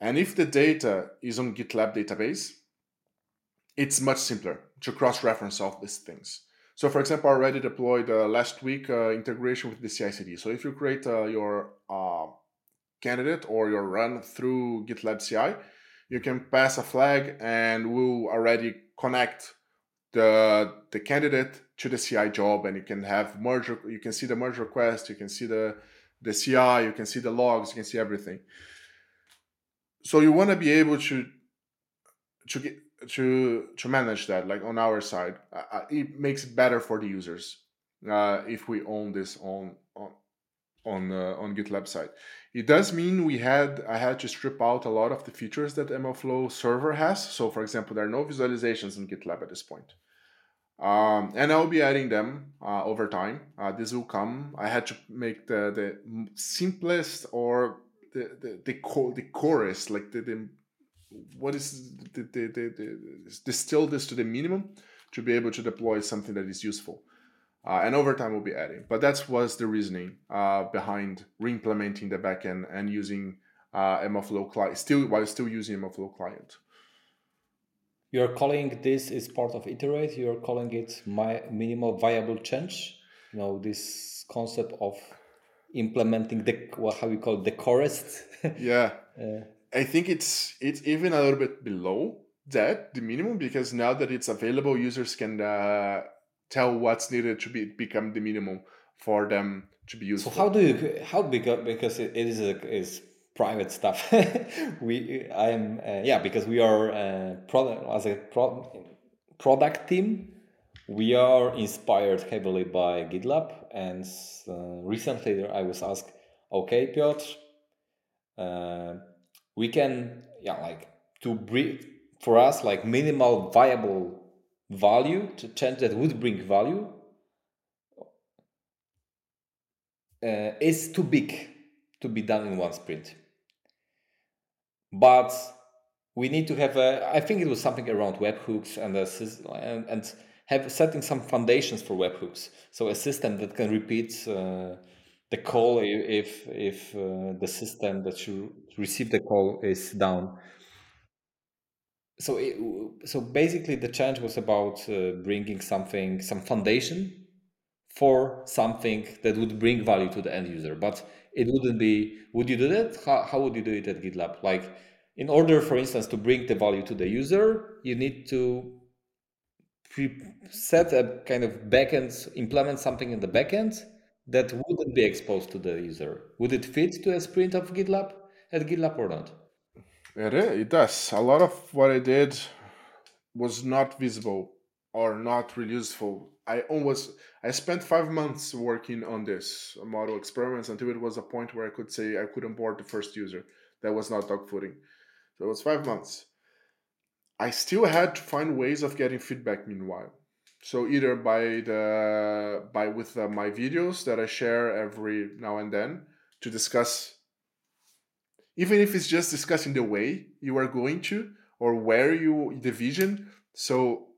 And if the data is on GitLab database, it's much simpler to cross-reference all these things. So, for example, I already deployed uh, last week uh, integration with the CI/CD. So, if you create uh, your uh, candidate or your run through GitLab CI, you can pass a flag, and we'll already connect the the candidate to the CI job, and you can have merge. You can see the merge request. You can see the the CI. You can see the logs. You can see everything so you want to be able to to get to to manage that like on our side uh, it makes it better for the users uh, if we own this on on uh, on gitlab side. It does mean we had i had to strip out a lot of the features that mlflow server has. So for example there are no visualizations in gitlab at this point. Um, and i'll be adding them uh, over time. Uh, this will come. I had to make the the simplest or the the the, co- the chorus like the, the what is the, the, the, the distill this to the minimum to be able to deploy something that is useful uh, and over time we'll be adding but that was the reasoning uh, behind re-implementing the backend and using uh, MLflow client still while still using MLflow client. You're calling this is part of iterate. You're calling it my minimal viable change. You know this concept of implementing the what how we call it, the chorus. yeah, uh, I think it's it's even a little bit below that the minimum because now that it's available, users can uh, tell what's needed to be become the minimum for them to be useful. So how do you how because because it is a, is private stuff. we I'm uh, yeah because we are uh, product as a pro, product team we are inspired heavily by GitLab, and uh, recently I was asked, "Okay, Piotr, uh, we can, yeah, like to bring for us like minimal viable value to change that would bring value uh, is too big to be done in one sprint. But we need to have a. I think it was something around webhooks and the and and have setting some foundations for webhooks. So a system that can repeat uh, the call if if uh, the system that you receive the call is down. So it, so basically, the challenge was about uh, bringing something, some foundation for something that would bring value to the end user. But it wouldn't be. Would you do that? How, how would you do it at GitLab? Like, in order, for instance, to bring the value to the user, you need to set a kind of backend, implement something in the backend that wouldn't be exposed to the user. Would it fit to a sprint of GitLab at GitLab or not? It, it does. A lot of what I did was not visible or not really useful. I almost I spent five months working on this model Experiments until it was a point where I could say I could onboard the first user. That was not dog dogfooding. So it was five months. I still had to find ways of getting feedback meanwhile. So either by the by with uh, my videos that I share every now and then to discuss even if it's just discussing the way you are going to or where you the vision so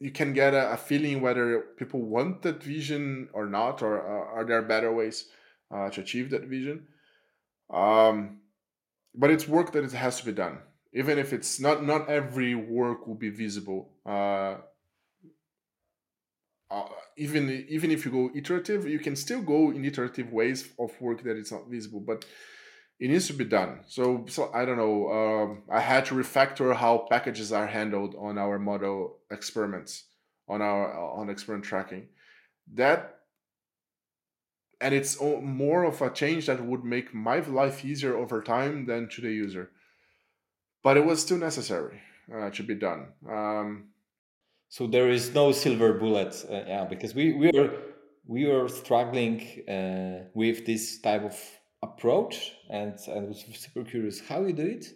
you can get a, a, feeling whether people want that vision or not, or uh, are there better ways uh, to achieve that vision. Um, but it's work that it has to be done, even if it's not not every work will be visible. Uh, uh, even even if you go iterative, you can still go in iterative ways of work that is not visible, but it needs to be done. So, so I don't know. Um, I had to refactor how packages are handled on our model experiments, on our on experiment tracking. That and it's more of a change that would make my life easier over time than to the user. But it was still necessary uh, to be done. Um, so there is no silver bullet, uh, yeah, because we we are we are struggling uh, with this type of approach and and was super curious how you do it.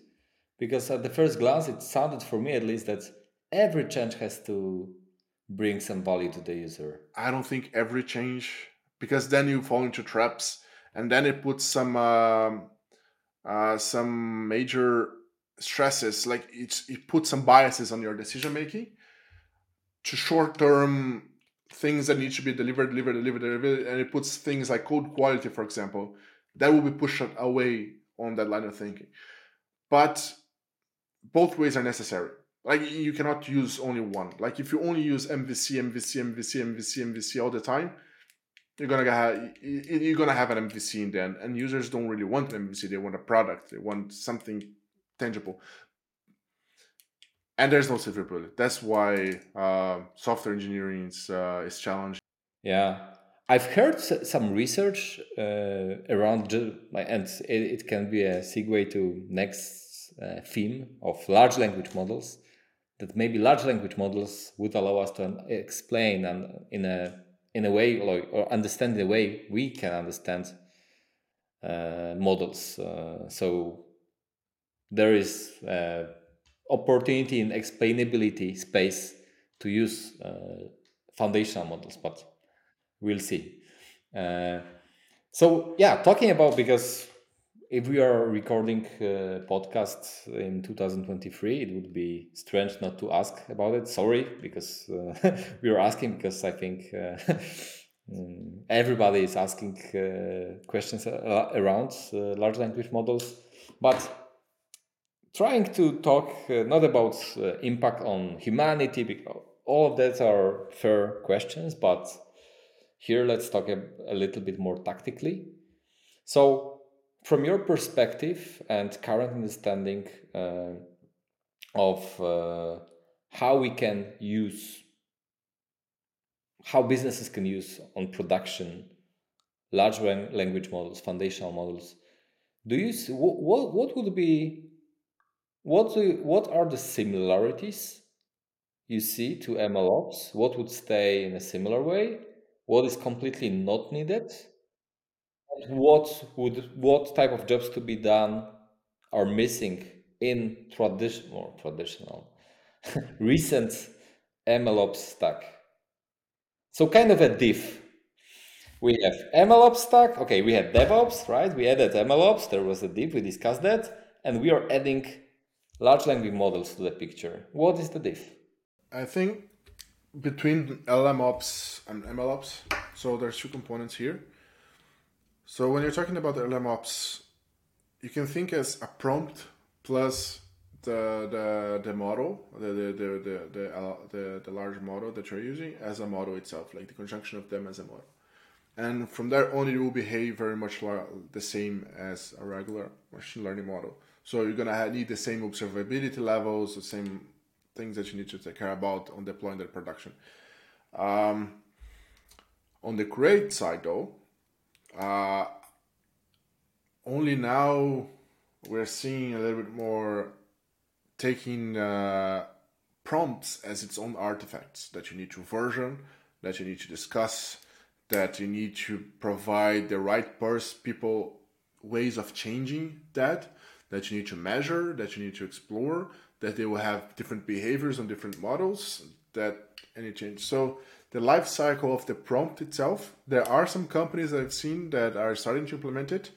Because at the first glance it sounded for me at least that every change has to bring some value to the user. I don't think every change because then you fall into traps and then it puts some uh, uh, some major stresses like it's it puts some biases on your decision making to short term things that need to be delivered delivered delivered delivered and it puts things like code quality for example that will be pushed away on that line of thinking. But both ways are necessary. Like you cannot use only one. Like if you only use MVC, MVC, MVC, MVC, MVC all the time, you're gonna have you're gonna have an MVC in the end. And users don't really want an MVC; they want a product. They want something tangible. And there's no silver bullet. That's why uh, software engineering is uh, is challenging. Yeah, I've heard some research uh, around, and it, can be a segue to next uh, theme of large language models. That maybe large language models would allow us to explain and in a in a way or understand the way we can understand uh, models. Uh, so there is uh, opportunity in explainability space to use uh, foundational models, but we'll see. Uh, so yeah, talking about because if we are recording uh, podcasts in 2023, it would be strange not to ask about it. Sorry, because uh, we are asking because I think uh, mm, everybody is asking uh, questions around uh, large language models, but trying to talk uh, not about impact on humanity because all of that are fair questions, but here, let's talk a, a little bit more tactically. So, from your perspective and current understanding uh, of uh, how we can use, how businesses can use on production large language models, foundational models, do you see, what, what would be what do, what are the similarities you see to MLOps? What would stay in a similar way? What is completely not needed and what would what type of jobs to be done are missing in traditional traditional recent MLOps stack. So kind of a diff. We have MLOps stack. Okay, we had DevOps, right? We added MLOps. There was a diff. We discussed that, and we are adding large language models to the picture. What is the diff? I think between LLMOps and MLOps. So there's two components here. So when you're talking about LLMOps, you can think as a prompt plus the the, the model, the the the the, the, uh, the, the large model that you're using as a model itself, like the conjunction of them as a model. And from there on, it will behave very much the same as a regular machine learning model. So you're gonna need the same observability levels, the same things that you need to take care about on deploying the production. Um, on the create side, though, uh, only now we're seeing a little bit more taking uh, prompts as its own artifacts that you need to version, that you need to discuss, that you need to provide the right pers- people ways of changing that, that you need to measure, that you need to explore, that they will have different behaviors on different models that any change. So the life cycle of the prompt itself, there are some companies that I've seen that are starting to implement it.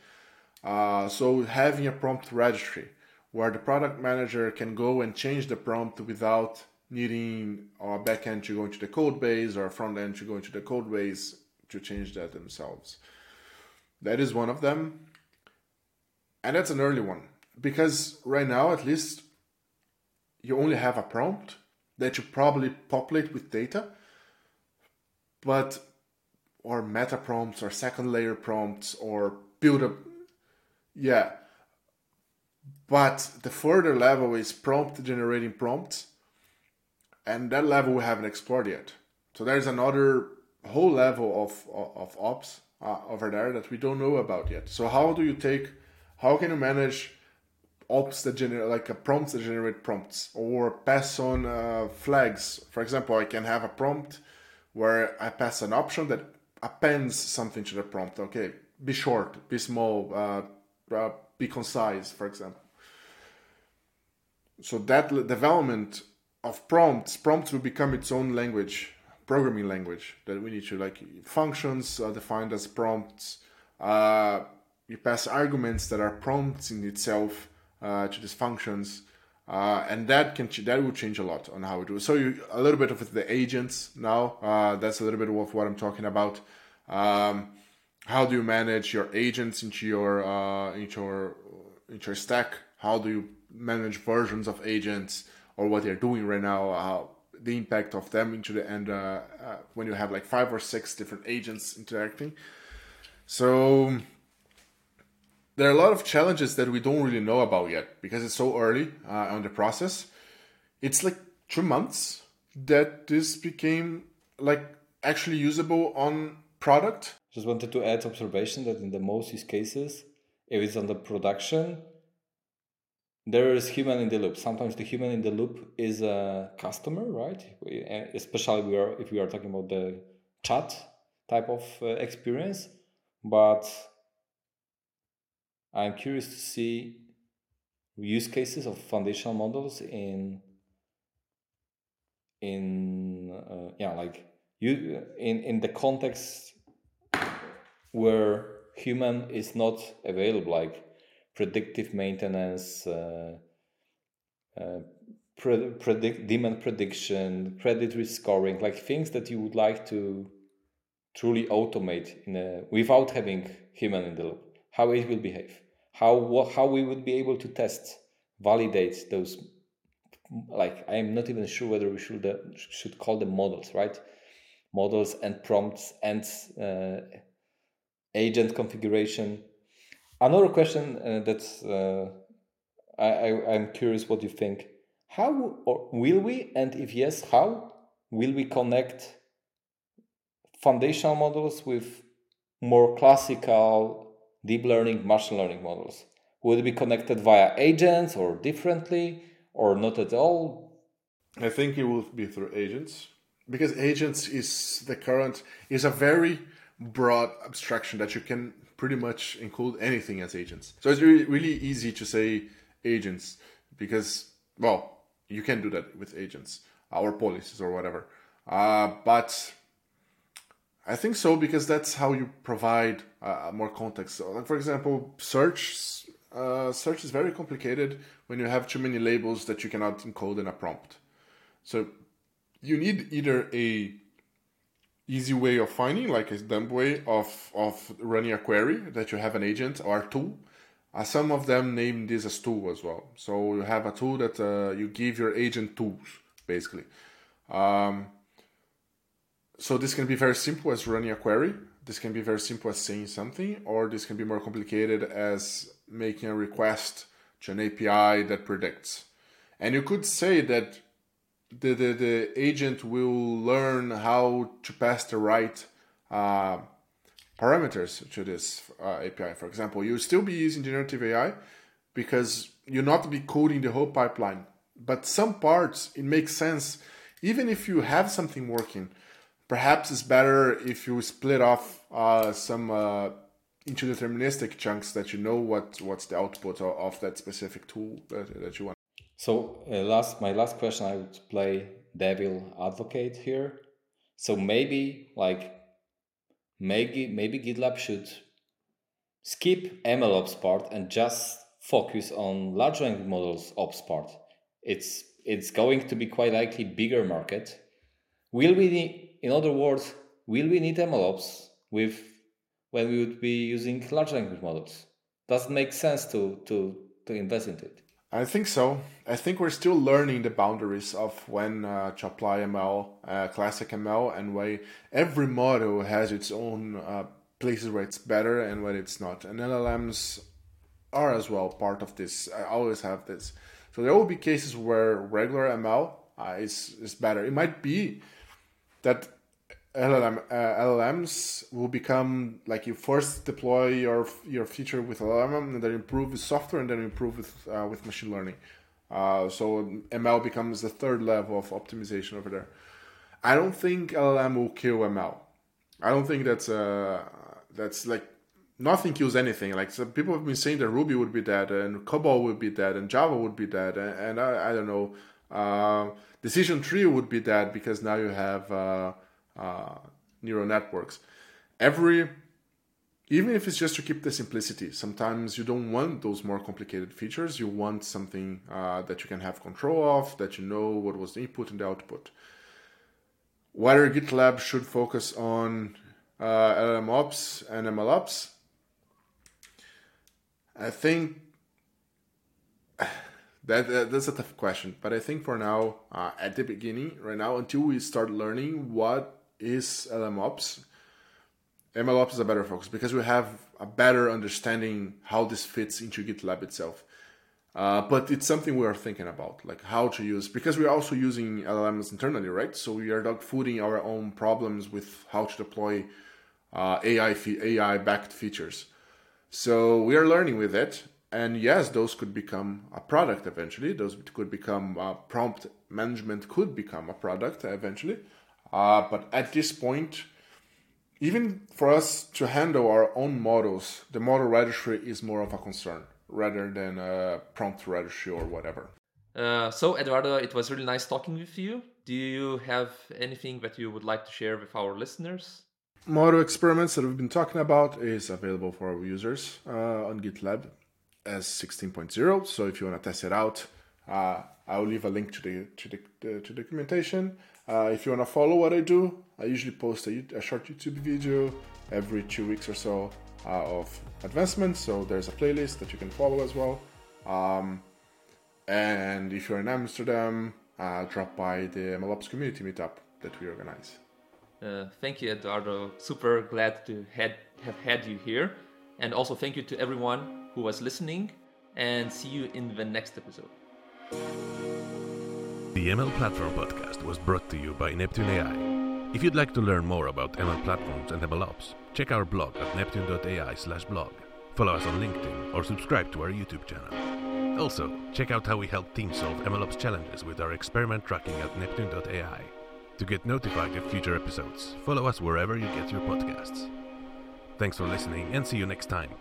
Uh, so having a prompt registry where the product manager can go and change the prompt without needing a backend to go into the code base or a front end to go into the code base to change that themselves. That is one of them. And that's an early one. Because right now, at least, you only have a prompt that you probably populate with data, but or meta prompts or second layer prompts or build up. Yeah. But the further level is prompt generating prompts, and that level we haven't explored yet. So there's another whole level of, of, of ops uh, over there that we don't know about yet. So how do you take, how can you manage ops that generate like a prompts that generate prompts or pass on uh, flags? For example, I can have a prompt where I pass an option that appends something to the prompt. Okay, be short, be small, uh, uh, be concise, for example. So that development of prompts, prompts will become its own language programming language that we need to like functions are defined as prompts. Uh, you pass arguments that are prompts in itself uh, to these functions, uh, and that can that will change a lot on how we do. So you a little bit of the agents now. Uh, that's a little bit of what I'm talking about. Um, how do you manage your agents into your uh, into your into your stack? How do you manage versions of agents or what they're doing right now? How, the impact of them into the end uh, uh, when you have like five or six different agents interacting. So there are a lot of challenges that we don't really know about yet because it's so early uh, on the process. It's like two months that this became like actually usable on product. Just wanted to add observation that in the most use cases, if it's on the production, there is human in the loop. Sometimes the human in the loop is a customer, right? Especially we are if we are talking about the chat type of uh, experience. But I'm curious to see use cases of foundational models in in uh, yeah like you in in the context where human is not available like predictive maintenance, uh, uh, pre- predict demand prediction, credit risk scoring, like things that you would like to truly automate in a, without having human in the loop. How it will behave, how how we would be able to test, validate those. Like I'm not even sure whether we should uh, should call them models, right? Models and prompts and uh, agent configuration Another question uh, that uh, I, I, I'm curious what you think. How or will we, and if yes, how will we connect foundational models with more classical deep learning, machine learning models? Will it be connected via agents or differently or not at all? I think it will be through agents because agents is the current is a very broad abstraction that you can pretty much include anything as agents. So it's really, really easy to say agents because, well, you can do that with agents our policies or whatever. Uh, but I think so because that's how you provide uh, more context. So, like for example, search uh, search is very complicated when you have too many labels that you cannot encode in a prompt. So you need either a easy way of finding, like a dumb way of, of running a query that you have an agent or a tool. Uh, some of them name this as tool as well. So you have a tool that uh, you give your agent tools, basically. Um, so this can be very simple as running a query. This can be very simple as saying something, or this can be more complicated as making a request to an API that predicts. And you could say that the, the, the agent will learn how to pass the right uh, parameters to this uh, API. For example, you'll still be using generative AI because you're not be coding the whole pipeline. But some parts, it makes sense. Even if you have something working, perhaps it's better if you split off uh, some uh, into deterministic chunks that you know what what's the output of, of that specific tool that, that you want. So uh, last, my last question, I would play devil advocate here. So maybe like maybe maybe GitLab should skip MLOps part and just focus on large language models ops part. It's it's going to be quite likely bigger market. Will we in other words, will we need MLOps with when we would be using large language models? Does it make sense to to to invest into it? I think so. I think we're still learning the boundaries of when uh, to apply ML, uh, classic ML, and why every model has its own uh, places where it's better and where it's not. And LLMs are as well part of this. I always have this. So there will be cases where regular ML uh, is is better. It might be that LLM, uh, LLMs will become like you first deploy your your feature with LLM and then improve with software and then improve with uh, with machine learning. Uh, so ML becomes the third level of optimization over there. I don't think LLM will kill ML. I don't think that's uh that's like nothing kills anything. Like people have been saying that Ruby would be dead and COBOL would be dead and Java would be dead and, and I, I don't know. Uh, decision tree would be that because now you have uh, uh, neural networks. Every even if it's just to keep the simplicity, sometimes you don't want those more complicated features. You want something uh, that you can have control of, that you know what was the input and the output. Whether GitLab should focus on uh, LLM ops and ML ops, I think that, that's a tough question. But I think for now, uh, at the beginning, right now, until we start learning what is LMOps. MLOps is a better focus because we have a better understanding how this fits into GitLab itself. Uh, but it's something we are thinking about, like how to use, because we're also using LLMs internally, right? So we are dog fooding our own problems with how to deploy uh, AI AI backed features. So we are learning with it, and yes, those could become a product eventually. Those could become uh, prompt management could become a product eventually. Uh, but at this point, even for us to handle our own models, the model registry is more of a concern rather than a prompt registry or whatever. Uh, so, Eduardo, it was really nice talking with you. Do you have anything that you would like to share with our listeners? Model experiments that we've been talking about is available for our users uh, on GitLab as 16.0. So if you want to test it out, uh, I'll leave a link to the to the, the to documentation. Uh, if you want to follow what I do, I usually post a, a short YouTube video every two weeks or so uh, of advancements. So there's a playlist that you can follow as well. Um, and if you're in Amsterdam, uh, drop by the MLOps community meetup that we organize. Uh, thank you, Eduardo. Super glad to had, have had you here. And also thank you to everyone who was listening. And see you in the next episode. The ML Platform podcast was brought to you by Neptune AI. If you'd like to learn more about ML platforms and MLOps, check our blog at neptune.ai slash blog. Follow us on LinkedIn or subscribe to our YouTube channel. Also, check out how we help teams solve MLOps challenges with our experiment tracking at neptune.ai. To get notified of future episodes, follow us wherever you get your podcasts. Thanks for listening and see you next time.